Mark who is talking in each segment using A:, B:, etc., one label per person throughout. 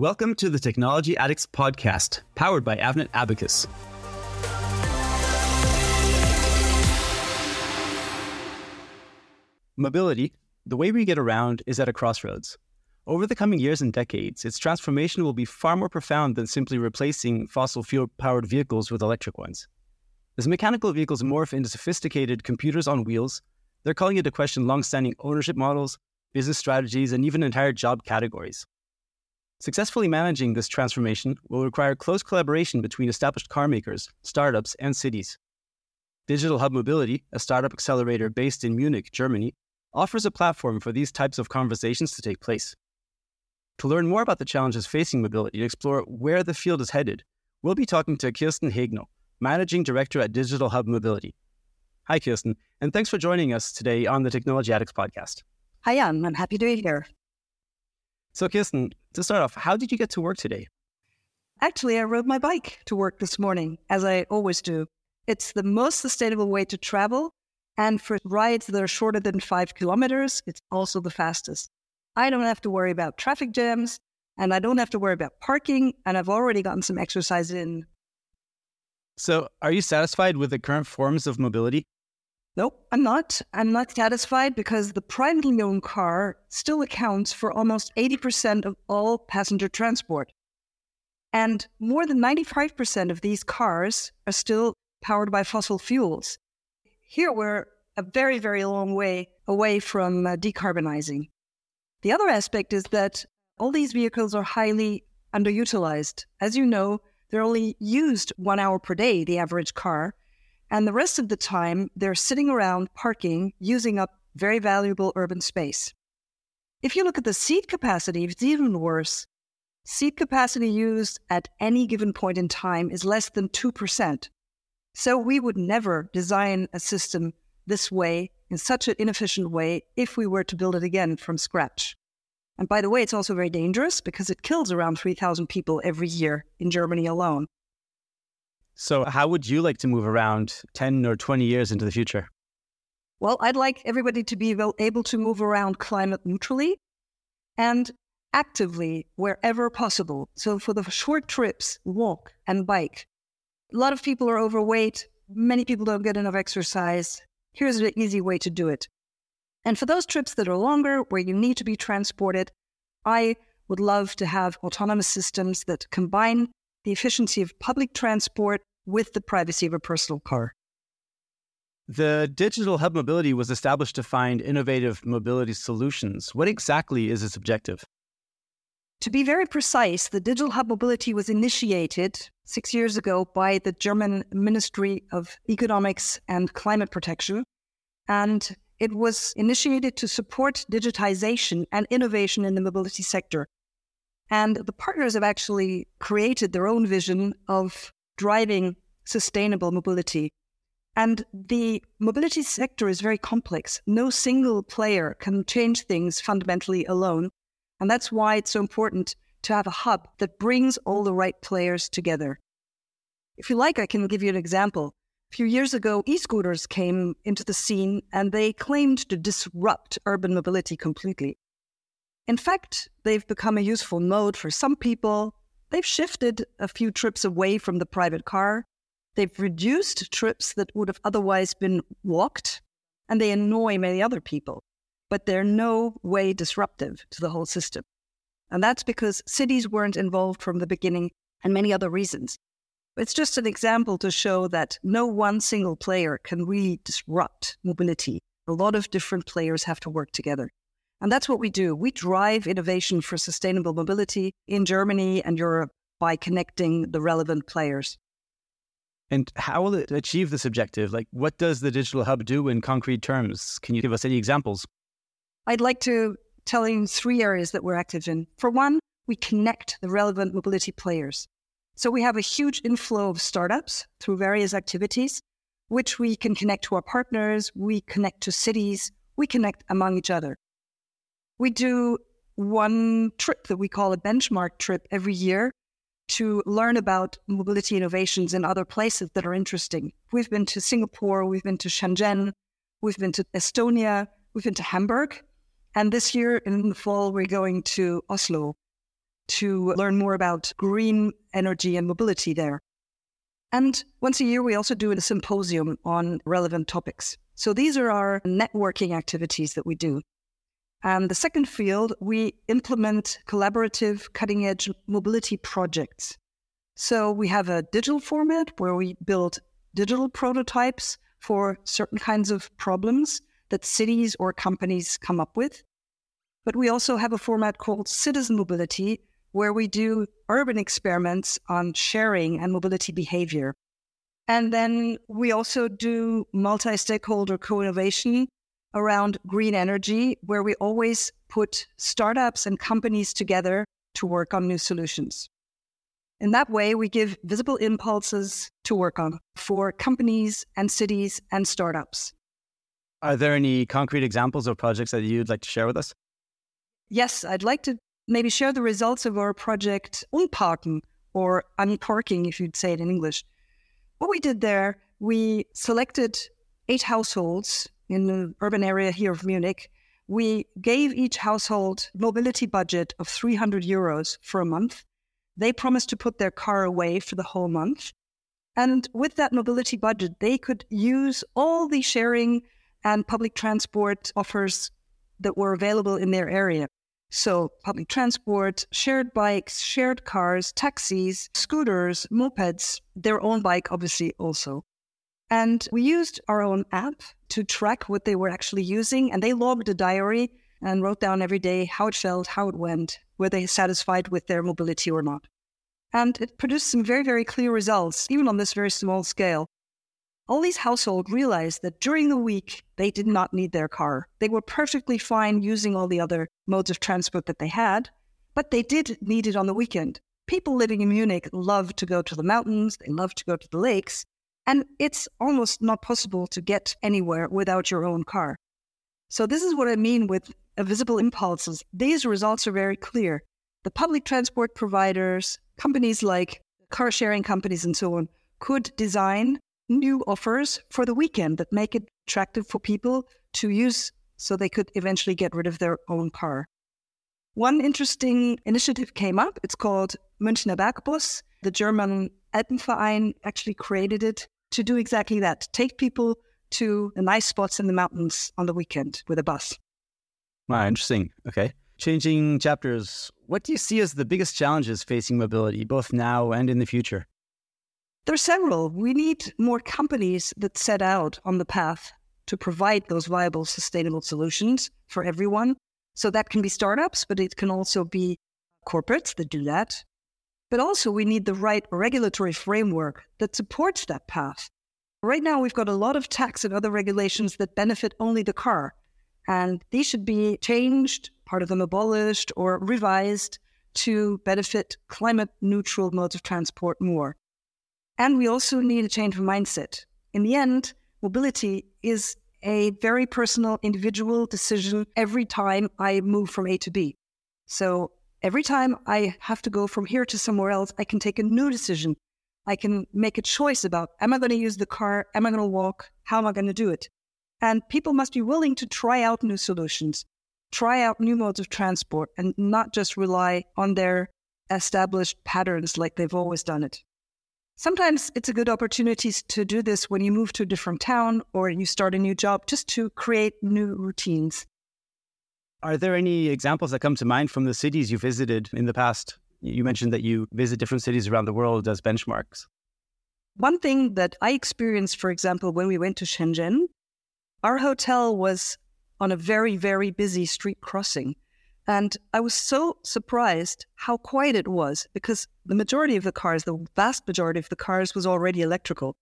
A: Welcome to the Technology Addicts podcast, powered by Avnet Abacus. Mobility, the way we get around, is at a crossroads. Over the coming years and decades, its transformation will be far more profound than simply replacing fossil fuel powered vehicles with electric ones. As mechanical vehicles morph into sophisticated computers on wheels, they're calling into question long standing ownership models, business strategies, and even entire job categories. Successfully managing this transformation will require close collaboration between established car makers, startups, and cities. Digital Hub Mobility, a startup accelerator based in Munich, Germany, offers a platform for these types of conversations to take place. To learn more about the challenges facing mobility and explore where the field is headed, we'll be talking to Kirstin Hegner, Managing Director at Digital Hub Mobility. Hi, Kirstin, and thanks for joining us today on the Technology Addicts podcast.
B: Hi, Jan. I'm happy to be here.
A: So, Kirstin, to start off, how did you get to work today?
B: Actually, I rode my bike to work this morning, as I always do. It's the most sustainable way to travel. And for rides that are shorter than five kilometers, it's also the fastest. I don't have to worry about traffic jams and I don't have to worry about parking. And I've already gotten some exercise in.
A: So, are you satisfied with the current forms of mobility?
B: Nope, I'm not. I'm not satisfied because the privately owned car still accounts for almost 80% of all passenger transport. And more than 95% of these cars are still powered by fossil fuels. Here we're a very, very long way away from uh, decarbonizing. The other aspect is that all these vehicles are highly underutilized. As you know, they're only used one hour per day, the average car. And the rest of the time, they're sitting around parking, using up very valuable urban space. If you look at the seat capacity, it's even worse. Seat capacity used at any given point in time is less than 2%. So we would never design a system this way, in such an inefficient way, if we were to build it again from scratch. And by the way, it's also very dangerous because it kills around 3,000 people every year in Germany alone.
A: So, how would you like to move around 10 or 20 years into the future?
B: Well, I'd like everybody to be able to move around climate neutrally and actively wherever possible. So, for the short trips, walk and bike. A lot of people are overweight. Many people don't get enough exercise. Here's an easy way to do it. And for those trips that are longer, where you need to be transported, I would love to have autonomous systems that combine the efficiency of public transport with the privacy of a personal car.
A: The Digital Hub Mobility was established to find innovative mobility solutions. What exactly is its objective?
B: To be very precise, the Digital Hub Mobility was initiated six years ago by the German Ministry of Economics and Climate Protection. And it was initiated to support digitization and innovation in the mobility sector. And the partners have actually created their own vision of driving sustainable mobility. And the mobility sector is very complex. No single player can change things fundamentally alone. And that's why it's so important to have a hub that brings all the right players together. If you like, I can give you an example. A few years ago, e scooters came into the scene and they claimed to disrupt urban mobility completely. In fact, they've become a useful mode for some people. They've shifted a few trips away from the private car. They've reduced trips that would have otherwise been walked, and they annoy many other people. But they're no way disruptive to the whole system. And that's because cities weren't involved from the beginning and many other reasons. It's just an example to show that no one single player can really disrupt mobility. A lot of different players have to work together. And that's what we do. We drive innovation for sustainable mobility in Germany and Europe by connecting the relevant players.
A: And how will it achieve this objective? Like, what does the digital hub do in concrete terms? Can you give us any examples?
B: I'd like to tell you three areas that we're active in. For one, we connect the relevant mobility players. So we have a huge inflow of startups through various activities, which we can connect to our partners, we connect to cities, we connect among each other. We do one trip that we call a benchmark trip every year to learn about mobility innovations in other places that are interesting. We've been to Singapore, we've been to Shenzhen, we've been to Estonia, we've been to Hamburg. And this year in the fall, we're going to Oslo. to learn more about green energy and mobility there. And once a year, we also do a symposium on relevant topics. So these are our networking activities that we do. And the second field, we implement collaborative cutting edge mobility projects. So we have a digital format where we build digital prototypes for certain kinds of problems that cities or companies come up with. But we also have a format called citizen mobility, where we do urban experiments on sharing and mobility behavior. And then we also do multi stakeholder co innovation around green energy, where we always put startups and companies together to work on new solutions. In that way, we give visible impulses to work on for companies and cities and startups.
A: Are there any concrete examples of projects that you'd like to share with us?
B: Yes, I'd like to maybe share the results of our project Unparken, or unparking, if you'd say it in English. What we did there, we selected eight households in the urban area here of Munich. We gave each household mobility budget of 300 euros for a month. They promised to put their car away for the whole month. And with that mobility budget, they could use all the sharing and public transport offers that were available in their area. So, public transport, shared bikes, shared cars, taxis, scooters, mopeds, their own bike, obviously, also. And we used our own app to track what they were actually using, and they logged a diary and wrote down every day how it felt, how it went, were they satisfied with their mobility or not. And it produced some very, very clear results, even on this very small scale. All these households realized that during the week, they did not need their car. They were perfectly fine using all the other modes of transport that they had, but they did need it on the weekend. People living in Munich love to go to the mountains, they love to go to the lakes, and it's almost not possible to get anywhere without your own car. So, this is what I mean with visible impulses. These results are very clear. The public transport providers, companies like car sharing companies, and so on, could design new offers for the weekend that make it attractive for people to use so they could eventually get rid of their own car. One interesting initiative came up. It's called Münchner Bergbus. The German Alpenverein actually created it to do exactly that take people to the nice spots in the mountains on the weekend with a bus.
A: Wow, interesting. Okay. Changing chapters, what do you see as the biggest challenges facing mobility, both now and in the future?
B: There are several. We need more companies that set out on the path to provide those viable, sustainable solutions for everyone. So that can be startups, but it can also be corporates that do that. But also, we need the right regulatory framework that supports that path. Right now, we've got a lot of tax and other regulations that benefit only the car. And these should be changed, part of them abolished or revised to benefit climate neutral modes of transport more. And we also need a change of mindset. In the end, mobility is a very personal, individual decision every time I move from A to B. So every time I have to go from here to somewhere else, I can take a new decision. I can make a choice about am I going to use the car? Am I going to walk? How am I going to do it? And people must be willing to try out new solutions, try out new modes of transport, and not just rely on their established patterns like they've always done it. Sometimes it's a good opportunity to do this when you move to a different town or you start a new job just to create new routines.
A: Are there any examples that come to mind from the cities you visited in the past? You mentioned that you visit different cities around the world as benchmarks.
B: One thing that I experienced, for example, when we went to Shenzhen, our hotel was on a very, very busy street crossing. And I was so surprised how quiet it was because the majority of the cars, the vast majority of the cars, was already electrical.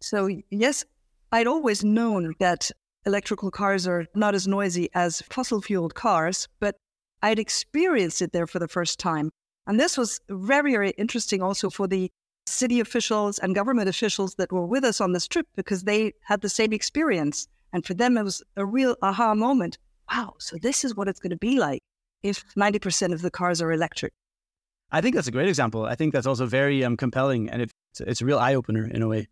B: So, yes, I'd always known that electrical cars are not as noisy as fossil fueled cars, but I'd experienced it there for the first time. And this was very, very interesting also for the city officials and government officials that were with us on this trip because they had the same experience. And for them, it was a real aha moment. Wow, so this is what it's going to be like if 90% of the cars are electric.
A: I think that's a great example. I think that's also very um, compelling and it's, it's a real eye opener in a way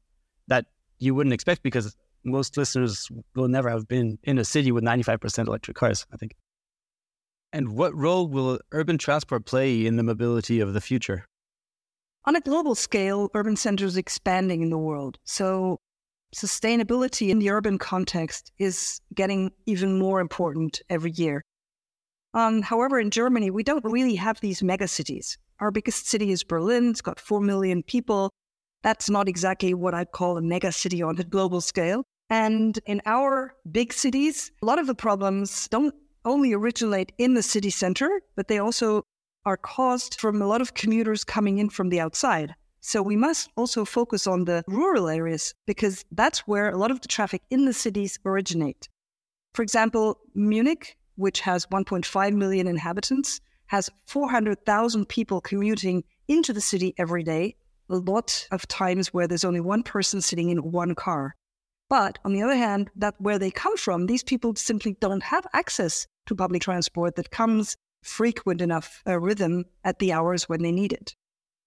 A: that you wouldn't expect because most listeners will never have been in a city with 95% electric cars, I think. And what role will urban transport play in the mobility of the future?
B: On a global scale, urban centers expanding in the world. So sustainability in the urban context is getting even more important every year. Um, however, in Germany, we don't really have these megacities. Our biggest city is Berlin. It's got 4 million people. That's not exactly what I'd call a megacity on a global scale. And in our big cities, a lot of the problems don't only originate in the city center, but they also are caused from a lot of commuters coming in from the outside. So we must also focus on the rural areas because that's where a lot of the traffic in the cities originate. For example, Munich, which has 1.5 million inhabitants, has 400,000 people commuting into the city every day, a lot of times where there's only one person sitting in one car. But on the other hand, that where they come from, these people simply don't have access to public transport that comes frequent enough uh, rhythm at the hours when they need it.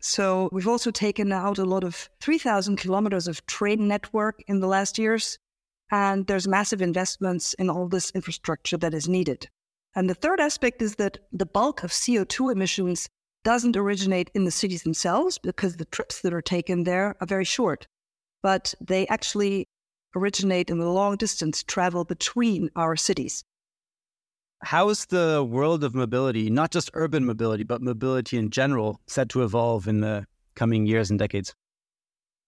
B: So we've also taken out a lot of 3,000 kilometers of train network in the last years, and there's massive investments in all this infrastructure that is needed. And the third aspect is that the bulk of CO2 emissions doesn't originate in the cities themselves because the trips that are taken there are very short, but they actually originate in the long distance travel between our cities.
A: How is the world of mobility, not just urban mobility, but mobility in general, set to evolve in the coming years and decades?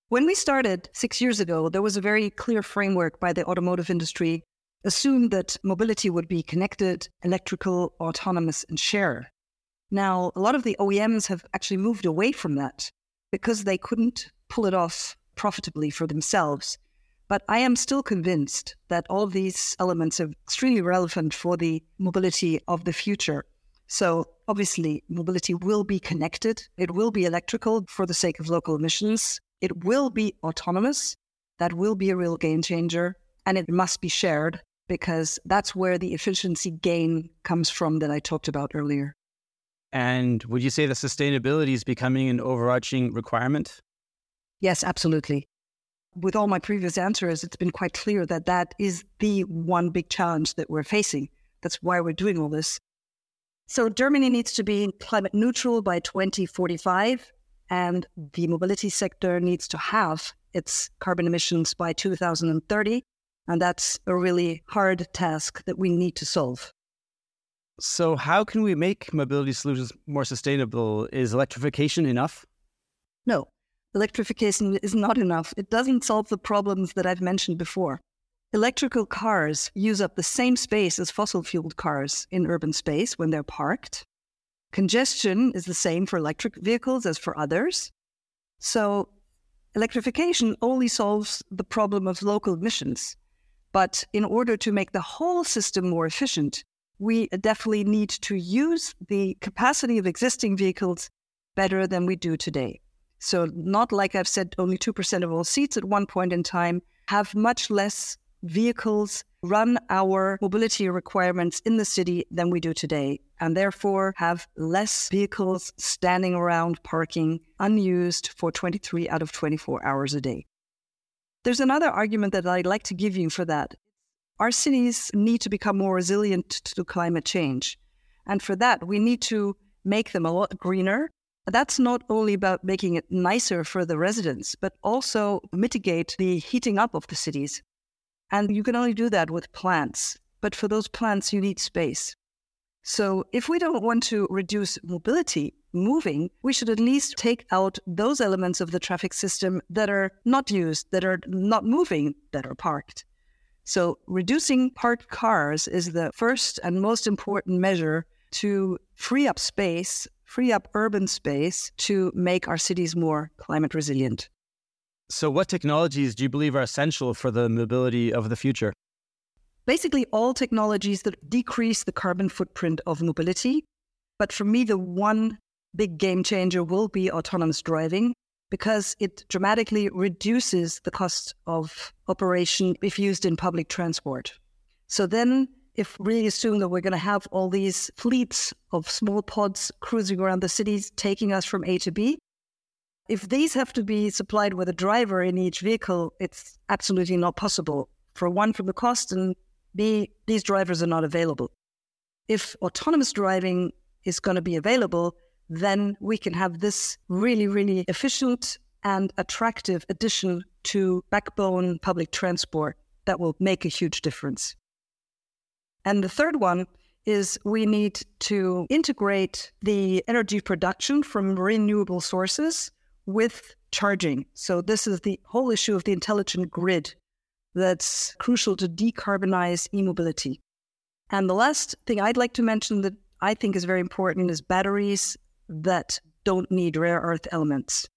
B: When we started six years ago, there was a very clear framework by the automotive industry, assumed that mobility would be connected, electrical, autonomous, and share. Now, a lot of the OEMs have actually moved away from that because they couldn't pull it off profitably for themselves. But I am still convinced that all of these elements are extremely relevant for the mobility of the future. So, obviously, mobility will be connected. It will be electrical for the sake of local emissions. It will be autonomous. That will be a real game changer. And it must be shared because that's where the efficiency gain comes from that I talked about earlier.
A: And would you say that sustainability is becoming an overarching requirement?
B: Yes, absolutely with all my previous answers, it's been quite clear that that is the one big challenge that we're facing. That's why we're doing all this. So, Germany needs to be climate neutral by 2045, and the mobility sector needs to have its carbon emissions by 2030. And that's a really hard task that we need to solve.
A: So, how can we make mobility solutions more sustainable? Is electrification enough?
B: No, electrification is not enough. It doesn't solve the problems that I've mentioned before. Electrical cars use up the same space as fossil fueled cars in urban space when they're parked. Congestion is the same for electric vehicles as for others. So, electrification only solves the problem of local emissions. But in order to make the whole system more efficient, we definitely need to use the capacity of existing vehicles better than we do today. So, not like I've said, only 2% of all seats at one point in time, have much less vehicles run our mobility requirements in the city than we do today, and therefore have less vehicles standing around parking unused for 23 out of 24 hours a day. There's another argument that I'd like to give you for that. Our cities need to become more resilient to climate change. And for that, we need to make them a lot greener that's not only about making it nicer for the residents, but also mitigate the heating up of the cities. And you can only do that with plants. But for those plants, you need space. So if we don't want to reduce mobility, moving, we should at least take out those elements of the traffic system that are not used, that are not moving, that are parked. So reducing parked cars is the first and most important measure to free up space free up urban space to make our cities more climate resilient.
A: So, what technologies do you believe are essential for the mobility of the future?
B: Basically, all technologies that decrease the carbon footprint of mobility. But for me, the one big game changer will be autonomous driving because it dramatically reduces the cost of operation if used in public transport. So then if really assume that we're going to have all these fleets of small pods cruising around the cities, taking us from A to B, if these have to be supplied with a driver in each vehicle, it's absolutely not possible. For one, from the cost, and B, these drivers are not available. if autonomous driving is going to be available, then we can have this really, really efficient and attractive addition to backbone public transport that will make a huge difference. And the third one is we need to integrate the energy production from renewable sources with charging. So, this is the whole issue of the intelligent grid that's crucial to decarbonize e mobility. And the last thing I'd like to mention that I think is very important is batteries that don't need rare earth elements.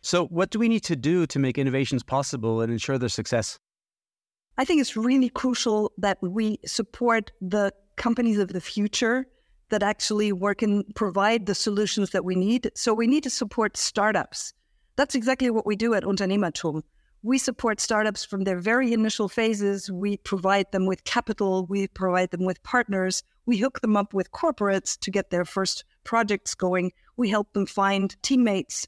A: So, what do we need to do to make innovations possible and ensure their success?
B: I think it's really crucial that we support the companies of the future that actually work and provide the solutions that we need. So, we need to support startups. That's exactly what we do at Unternehmertum. We support startups from their very initial phases. We provide them with capital, we provide them with partners, we hook them up with corporates to get their first projects going. We help them find teammates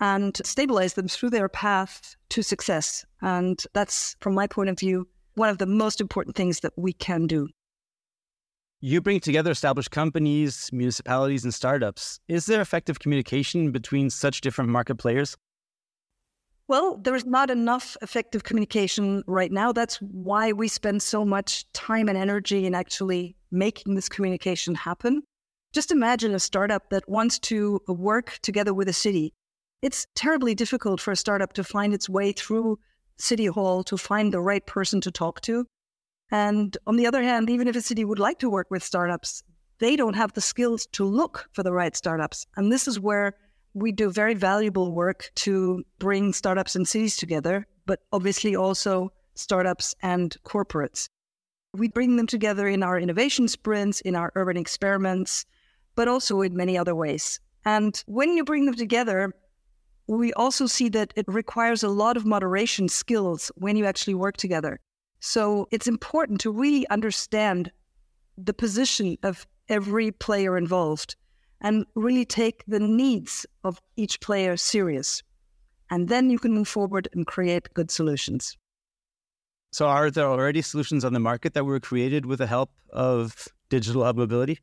B: and stabilize them through their path to success. And that's, from my point of view, one of the most important things that we can do.
A: You bring together established companies, municipalities, and startups. Is there effective communication between such different market players?
B: Well, there is not enough effective communication right now. That's why we spend so much time and energy in actually making this communication happen. Just imagine a startup that wants to work together with a city. It's terribly difficult for a startup to find its way through City Hall to find the right person to talk to. And on the other hand, even if a city would like to work with startups, they don't have the skills to look for the right startups. And this is where we do very valuable work to bring startups and cities together, but obviously also startups and corporates. We bring them together in our innovation sprints, in our urban experiments, but also in many other ways. And when you bring them together, we also see that it requires a lot of moderation skills when you actually work together. So it's important to really understand the position of every player involved and really take the needs of each player serious. And then you can move forward and create good solutions.
A: So, are there already solutions on the market that were created with the help of digital hub mobility?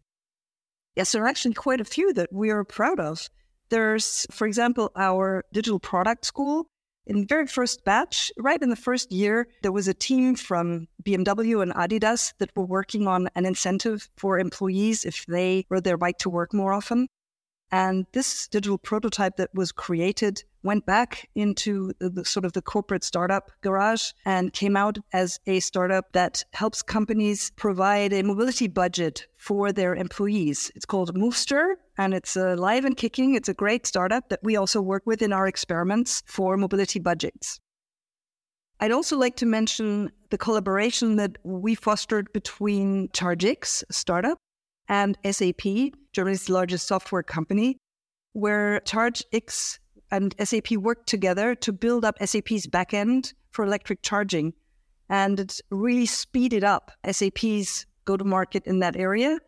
B: Yes, there are actually quite a few that we are proud of. There's, for example, our digital product school. In the very first batch, right in the first year, there was a team from BMW and Adidas that were working on an incentive for employees if they rode their bike to work more often. And this digital prototype that was created went back into the, the, sort of the corporate startup garage and came out as a startup that helps companies provide a mobility budget for their employees. It's called Movester and it's uh, live and kicking. It's a great startup that we also work with in our experiments for mobility budgets. I'd also like to mention the collaboration that we fostered between ChargeX, startup, and SAP, Germany's largest software company, where ChargeX and SAP worked together to build up SAP's backend for electric charging. And it really speeded up SAP's go to market in that area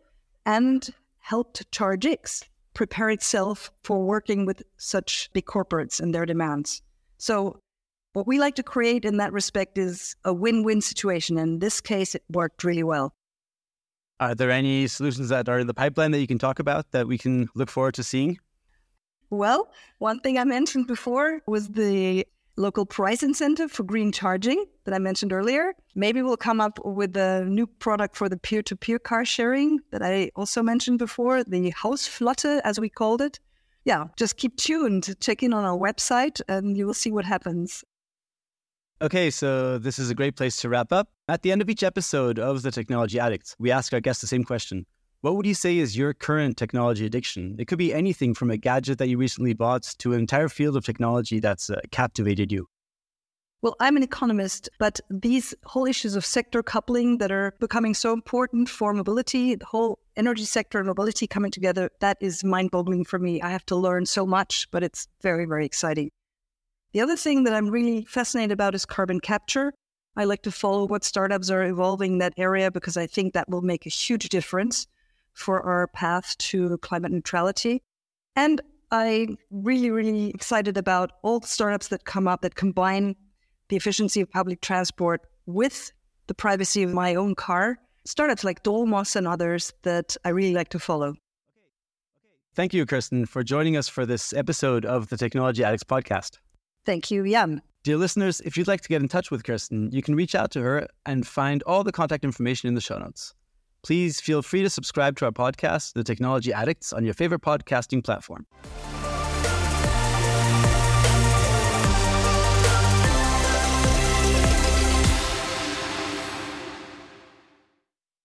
B: and helped ChargeX prepare itself for working with such big corporates and their demands. So, what we like to create in that respect is a win win situation. In this case, it worked really well.
A: Are there any solutions that are in the pipeline that you can talk about that we can look forward to seeing?
B: Well, one thing I mentioned before was the local price incentive for green charging that I mentioned earlier. Maybe we'll come up with a new product for the peer to peer car sharing that I also mentioned before, the Hausflotte, as we called it. Yeah, just keep tuned, check in on our website, and you will see what happens.
A: Okay, so this is a great place to wrap up. At the end of each episode of The Technology Addict, we ask our guests the same question What would you say is your current technology addiction? It could be anything from a gadget that you recently bought to an entire field of technology that's uh, captivated you.
B: Well, I'm an economist, but these whole issues of sector coupling that are becoming so important for mobility, the whole energy sector and mobility coming together, that is mind boggling for me. I have to learn so much, but it's very, very exciting. The other thing that I'm really fascinated about is carbon capture. I like to follow what startups are evolving in that area because I think that will make a huge difference for our path to climate neutrality. And I'm really, really excited about all the startups that come up that combine the efficiency of public transport with the privacy of my own car startups like Dolmos and others that I really like to follow.
A: Thank you, Kirstin, for joining us for this episode of the Technology Addicts podcast.
B: Thank you, Jan.
A: Dear listeners, if you'd like to get in touch with Kirstin, you can reach out to her and find all the contact information in the show notes. Please feel free to subscribe to our podcast, The Technology Addicts, on your favorite podcasting platform.